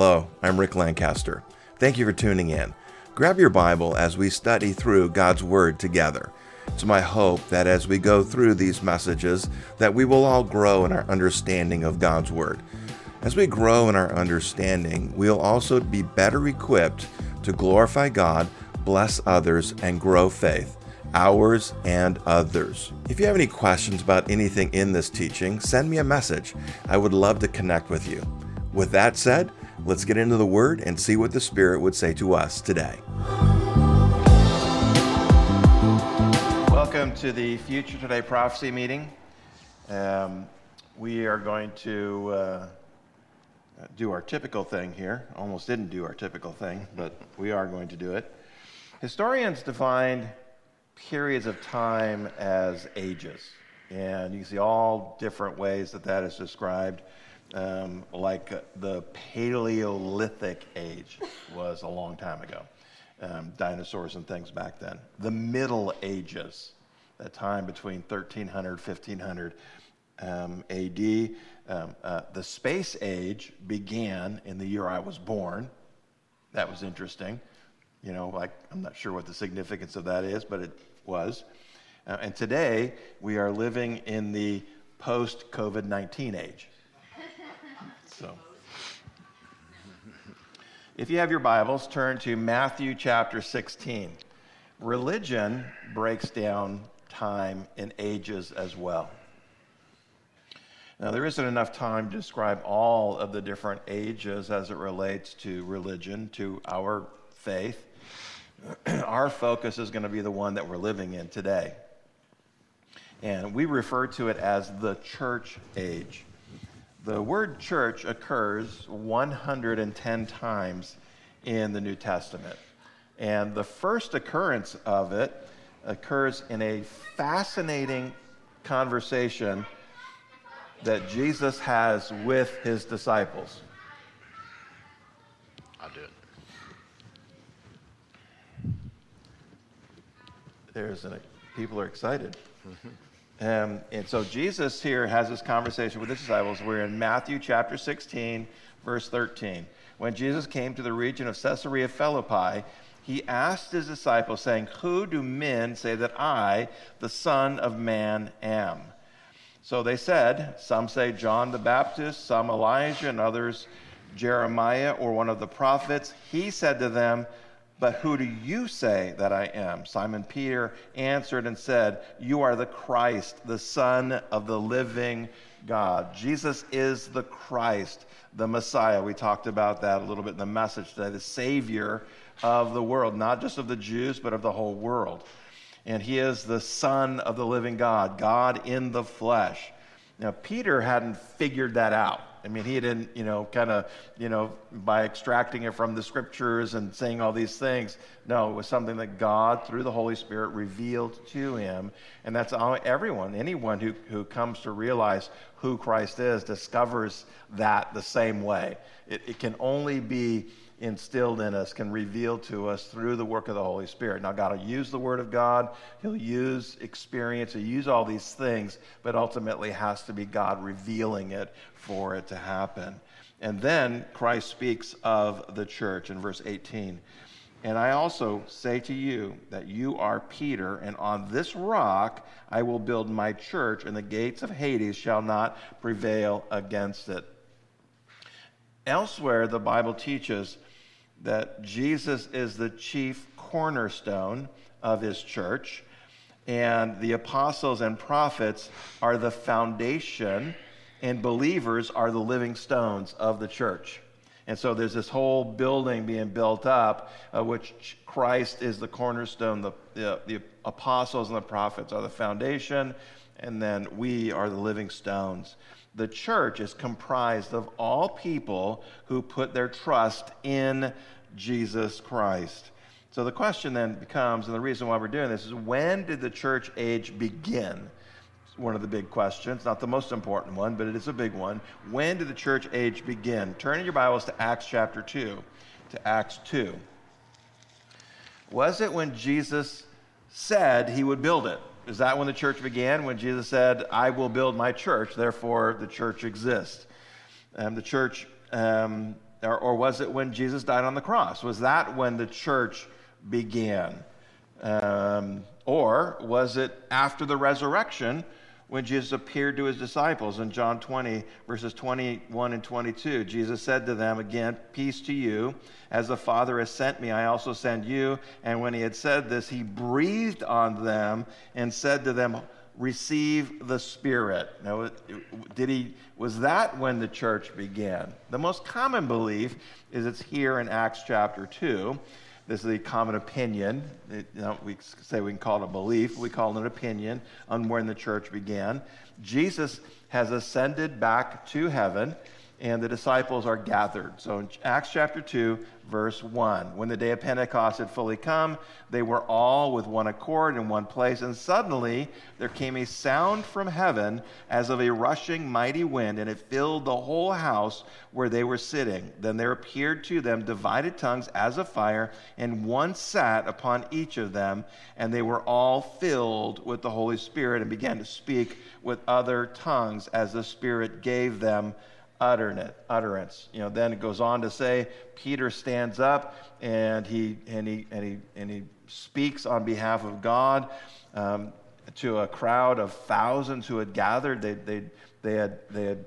Hello, I'm Rick Lancaster. Thank you for tuning in. Grab your Bible as we study through God's Word together. It's my hope that as we go through these messages that we will all grow in our understanding of God's Word. As we grow in our understanding, we'll also be better equipped to glorify God, bless others, and grow faith ours and others. If you have any questions about anything in this teaching, send me a message. I would love to connect with you. With that said, let's get into the Word and see what the Spirit would say to us today. Welcome to the Future Today Prophecy meeting. Um, we are going to uh, do our typical thing here. Almost didn't do our typical thing, but we are going to do it. Historians define periods of time as ages, and you can see all different ways that that is described um, like the Paleolithic age was a long time ago, um, dinosaurs and things back then. The Middle Ages, that time between 1300 1500 um, AD. Um, uh, the space age began in the year I was born. That was interesting. You know, like, I'm not sure what the significance of that is, but it was. Uh, and today, we are living in the post COVID 19 age. So, if you have your Bibles, turn to Matthew chapter 16. Religion breaks down time in ages as well. Now, there isn't enough time to describe all of the different ages as it relates to religion, to our faith. our focus is going to be the one that we're living in today. And we refer to it as the church age. The word church occurs 110 times in the New Testament. And the first occurrence of it occurs in a fascinating conversation that Jesus has with his disciples. I'll do it. There's an, people are excited. Um, and so Jesus here has this conversation with his disciples. We're in Matthew chapter 16, verse 13. When Jesus came to the region of Caesarea Philippi, he asked his disciples, saying, Who do men say that I, the Son of Man, am? So they said, Some say John the Baptist, some Elijah, and others Jeremiah or one of the prophets. He said to them, but who do you say that I am? Simon Peter answered and said, You are the Christ, the Son of the living God. Jesus is the Christ, the Messiah. We talked about that a little bit in the message today, the Savior of the world, not just of the Jews, but of the whole world. And he is the Son of the living God, God in the flesh. Now, Peter hadn't figured that out. I mean, he didn't, you know, kind of, you know, by extracting it from the scriptures and saying all these things. No, it was something that God, through the Holy Spirit, revealed to him. And that's all, everyone, anyone who, who comes to realize who Christ is, discovers that the same way. It, it can only be instilled in us can reveal to us through the work of the Holy Spirit. Now, God will use the Word of God, He'll use experience, He'll use all these things, but ultimately has to be God revealing it for it to happen. And then Christ speaks of the church in verse 18. And I also say to you that you are Peter, and on this rock I will build my church, and the gates of Hades shall not prevail against it. Elsewhere, the Bible teaches that Jesus is the chief cornerstone of his church, and the apostles and prophets are the foundation, and believers are the living stones of the church. And so there's this whole building being built up, uh, which Christ is the cornerstone, the, the, the apostles and the prophets are the foundation, and then we are the living stones the church is comprised of all people who put their trust in Jesus Christ. So the question then becomes, and the reason why we're doing this is when did the church age begin? One of the big questions, not the most important one, but it is a big one. When did the church age begin? Turn in your Bibles to Acts chapter 2. To Acts 2. Was it when Jesus said he would build it? Is that when the church began? When Jesus said, I will build my church, therefore the church exists? Um, the church um, or, or, was it when Jesus died on the cross? Was that when the church began? Um, or was it after the resurrection when Jesus appeared to his disciples in John 20, verses 21 and 22. Jesus said to them again, Peace to you. As the Father has sent me, I also send you. And when he had said this, he breathed on them and said to them, Receive the Spirit. Now, did he, was that when the church began? The most common belief is it's here in Acts chapter 2. This is a common opinion. It, you know, we say we can call it a belief. We call it an opinion on when the church began. Jesus has ascended back to heaven and the disciples are gathered. So in Acts chapter 2, verse 1, when the day of Pentecost had fully come, they were all with one accord in one place, and suddenly there came a sound from heaven as of a rushing mighty wind, and it filled the whole house where they were sitting. Then there appeared to them divided tongues as of fire, and one sat upon each of them, and they were all filled with the Holy Spirit and began to speak with other tongues as the Spirit gave them utterance. You know, then it goes on to say Peter stands up and he and he and he and he speaks on behalf of God um, to a crowd of thousands who had gathered. They they they had they had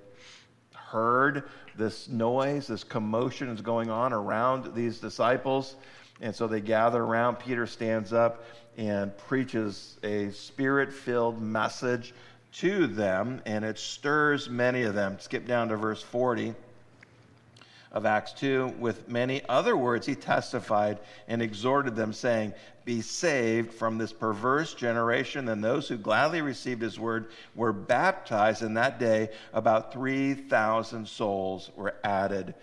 heard this noise, this commotion is going on around these disciples. And so they gather around. Peter stands up and preaches a spirit filled message to them, and it stirs many of them. Skip down to verse 40 of Acts 2. With many other words, he testified and exhorted them, saying, Be saved from this perverse generation. And those who gladly received his word were baptized. In that day, about 3,000 souls were added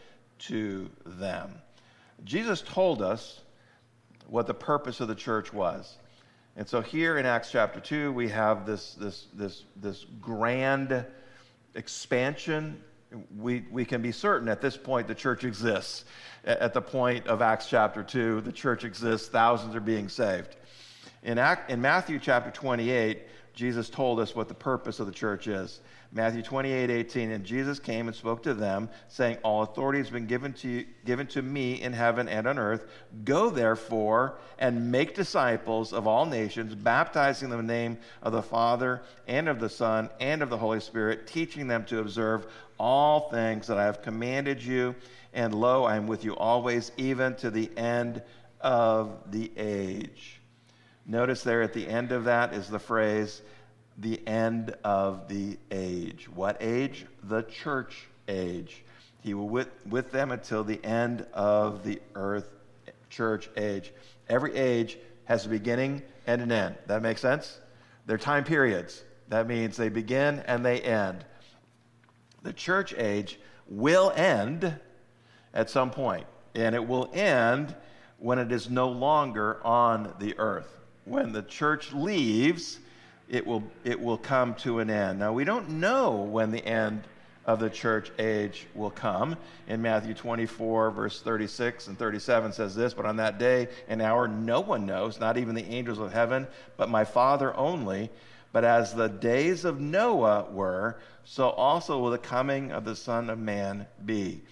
to them. Jesus told us what the purpose of the church was. And so here in Acts chapter 2, we have this, this, this, this grand expansion. We, we can be certain at this point the church exists. At the point of Acts chapter 2, the church exists, thousands are being saved. In, Act, in Matthew chapter 28, Jesus told us what the purpose of the church is. Matthew 28, 18, and Jesus came and spoke to them, saying, All authority has been given to, you, given to me in heaven and on earth. Go therefore and make disciples of all nations, baptizing them in the name of the Father and of the Son and of the Holy Spirit, teaching them to observe all things that I have commanded you. And lo, I am with you always, even to the end of the age. Notice there at the end of that is the phrase, the end of the age. What age? The church age. He will with, with them until the end of the earth church age. Every age has a beginning and an end. That makes sense? They're time periods. That means they begin and they end. The church age will end at some point, and it will end when it is no longer on the earth. When the church leaves, it will, it will come to an end. Now, we don't know when the end of the church age will come. In Matthew 24, verse 36 and 37 says this But on that day and hour, no one knows, not even the angels of heaven, but my Father only. But as the days of Noah were, so also will the coming of the Son of Man be.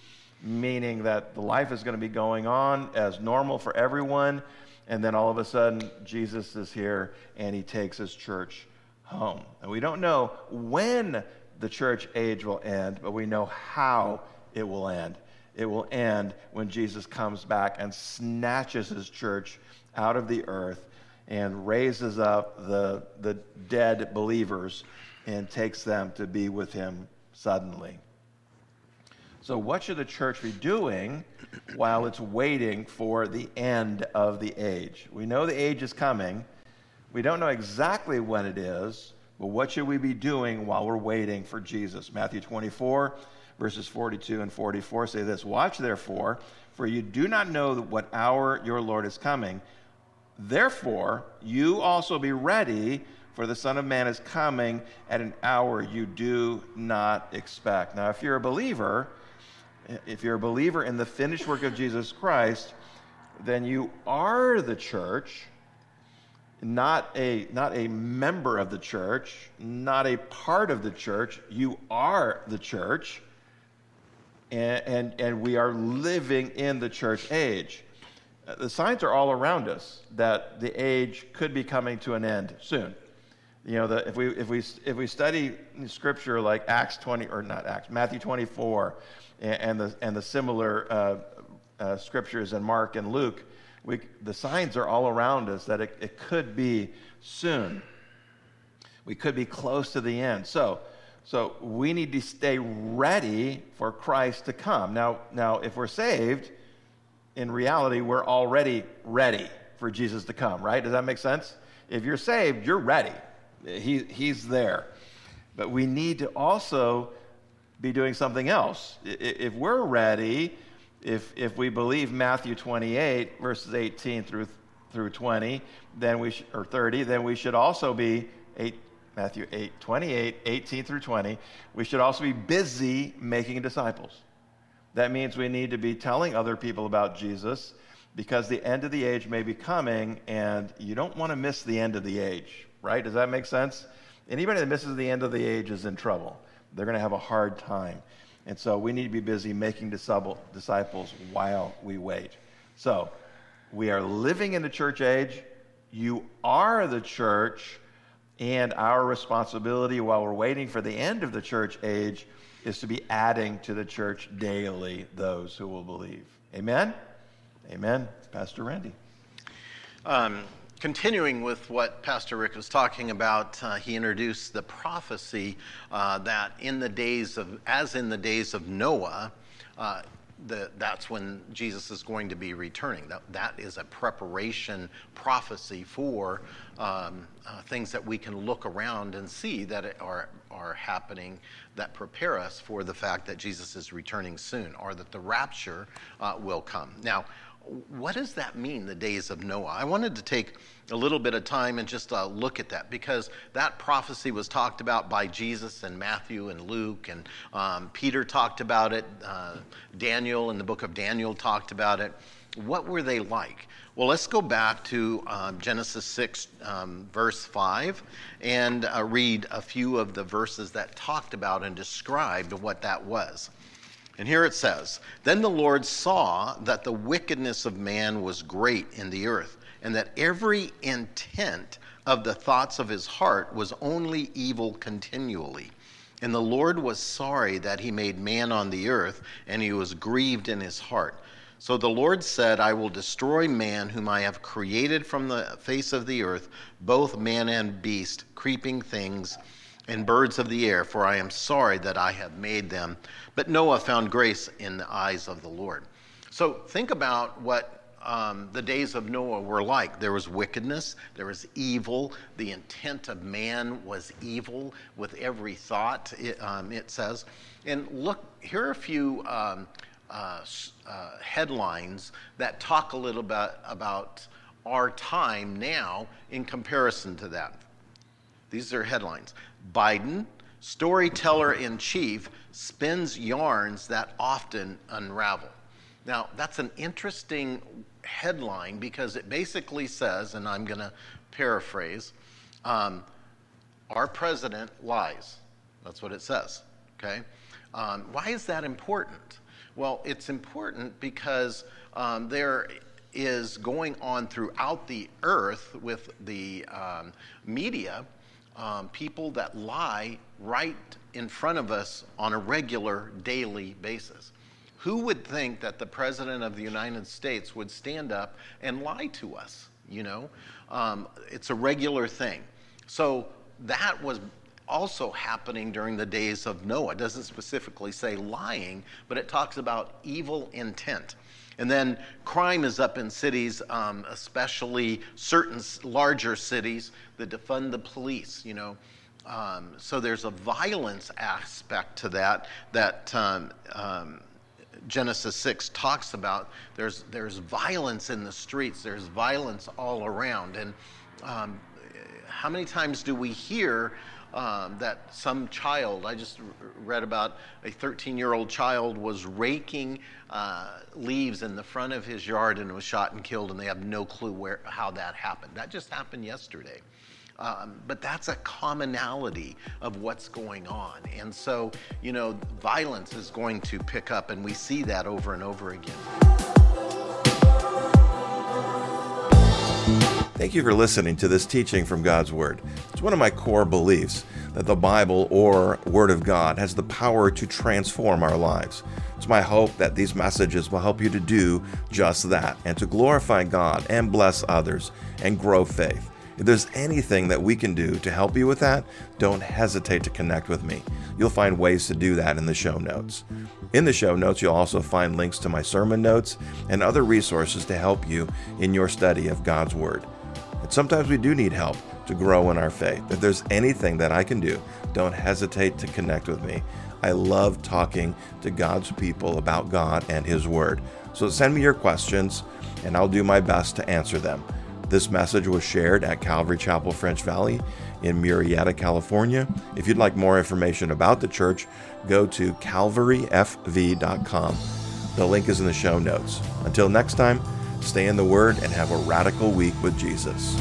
Meaning that the life is going to be going on as normal for everyone and then all of a sudden, Jesus is here and he takes his church home. And we don't know when the church age will end, but we know how it will end. It will end when Jesus comes back and snatches his church out of the earth and raises up the, the dead believers and takes them to be with him suddenly. So, what should the church be doing while it's waiting for the end of the age? We know the age is coming. We don't know exactly when it is, but what should we be doing while we're waiting for Jesus? Matthew 24, verses 42 and 44 say this Watch therefore, for you do not know what hour your Lord is coming. Therefore, you also be ready, for the Son of Man is coming at an hour you do not expect. Now, if you're a believer, if you're a believer in the finished work of Jesus Christ, then you are the church, not a, not a member of the church, not a part of the church. You are the church. and, and, and we are living in the church age. Uh, the signs are all around us that the age could be coming to an end soon. You know, the, if, we, if, we, if we study scripture like Acts 20, or not Acts, Matthew 24, and, and the, and the similar uh, uh, scriptures in Mark and Luke, we, the signs are all around us that it, it could be soon. We could be close to the end. So, so we need to stay ready for Christ to come. Now, now if we're saved, in reality, we're already ready for Jesus to come, right? Does that make sense? If you're saved, you're ready. He, he's there. But we need to also be doing something else. If we're ready, if, if we believe Matthew 28, verses 18 through, through 20, then we sh- or 30, then we should also be, eight, Matthew 8, 28, 18 through 20, we should also be busy making disciples. That means we need to be telling other people about Jesus because the end of the age may be coming and you don't want to miss the end of the age, right? Does that make sense? Anybody that misses the end of the age is in trouble. They're going to have a hard time. And so we need to be busy making disciples while we wait. So we are living in the church age. You are the church. And our responsibility while we're waiting for the end of the church age is to be adding to the church daily those who will believe. Amen? Amen. Pastor Randy. Um, continuing with what Pastor Rick was talking about, uh, he introduced the prophecy uh, that in the days of, as in the days of Noah, uh, the, that's when Jesus is going to be returning. That, that is a preparation prophecy for um, uh, things that we can look around and see that are, are happening that prepare us for the fact that Jesus is returning soon or that the rapture uh, will come. Now, what does that mean, the days of Noah? I wanted to take a little bit of time and just uh, look at that because that prophecy was talked about by Jesus and Matthew and Luke, and um, Peter talked about it. Uh, Daniel in the book of Daniel talked about it. What were they like? Well, let's go back to uh, Genesis 6, um, verse 5, and uh, read a few of the verses that talked about and described what that was. And here it says Then the Lord saw that the wickedness of man was great in the earth, and that every intent of the thoughts of his heart was only evil continually. And the Lord was sorry that he made man on the earth, and he was grieved in his heart. So the Lord said, I will destroy man whom I have created from the face of the earth, both man and beast, creeping things and birds of the air, for I am sorry that I have made them. But Noah found grace in the eyes of the Lord. So think about what um, the days of Noah were like. There was wickedness, there was evil. The intent of man was evil with every thought, it, um, it says. And look, here are a few um, uh, uh, headlines that talk a little bit about our time now in comparison to that. These are headlines. Biden, storyteller in chief, spins yarns that often unravel. Now, that's an interesting headline because it basically says, and I'm going to paraphrase, um, our president lies. That's what it says. Okay? Um, why is that important? Well, it's important because um, there is going on throughout the earth with the um, media um, people that lie right in front of us on a regular daily basis. Who would think that the President of the United States would stand up and lie to us? You know, um, it's a regular thing. So that was also happening during the days of Noah. It doesn't specifically say lying, but it talks about evil intent. And then crime is up in cities, um, especially certain larger cities that defund the police, you know. Um, so there's a violence aspect to that that um, um Genesis 6 talks about. There's, there's violence in the streets, there's violence all around. And um, how many times do we hear um, that some child, I just read about a 13 year old child was raking uh, leaves in the front of his yard and was shot and killed, and they have no clue where, how that happened. That just happened yesterday. Um, but that's a commonality of what's going on. And so, you know, violence is going to pick up, and we see that over and over again. Thank you for listening to this teaching from God's Word. It's one of my core beliefs that the Bible or Word of God has the power to transform our lives. It's my hope that these messages will help you to do just that and to glorify God and bless others and grow faith. If there's anything that we can do to help you with that, don't hesitate to connect with me. You'll find ways to do that in the show notes. In the show notes, you'll also find links to my sermon notes and other resources to help you in your study of God's Word. And sometimes we do need help to grow in our faith. If there's anything that I can do, don't hesitate to connect with me. I love talking to God's people about God and His Word. So send me your questions, and I'll do my best to answer them. This message was shared at Calvary Chapel French Valley in Murrieta, California. If you'd like more information about the church, go to calvaryfv.com. The link is in the show notes. Until next time, stay in the Word and have a radical week with Jesus.